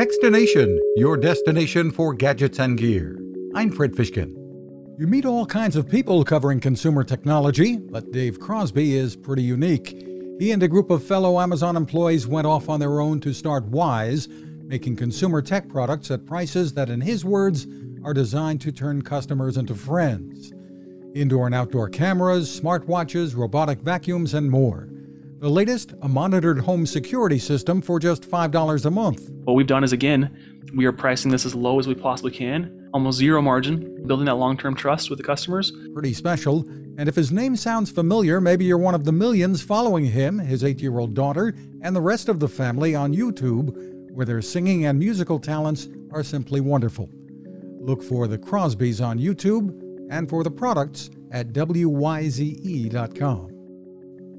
Techstination, your destination for gadgets and gear. I'm Fred Fishkin. You meet all kinds of people covering consumer technology, but Dave Crosby is pretty unique. He and a group of fellow Amazon employees went off on their own to start Wyze, making consumer tech products at prices that, in his words, are designed to turn customers into friends. Indoor and outdoor cameras, smartwatches, robotic vacuums, and more. The latest, a monitored home security system for just $5 a month. What we've done is, again, we are pricing this as low as we possibly can, almost zero margin, building that long term trust with the customers. Pretty special. And if his name sounds familiar, maybe you're one of the millions following him, his eight year old daughter, and the rest of the family on YouTube, where their singing and musical talents are simply wonderful. Look for the Crosbys on YouTube and for the products at WYZE.com.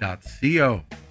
co.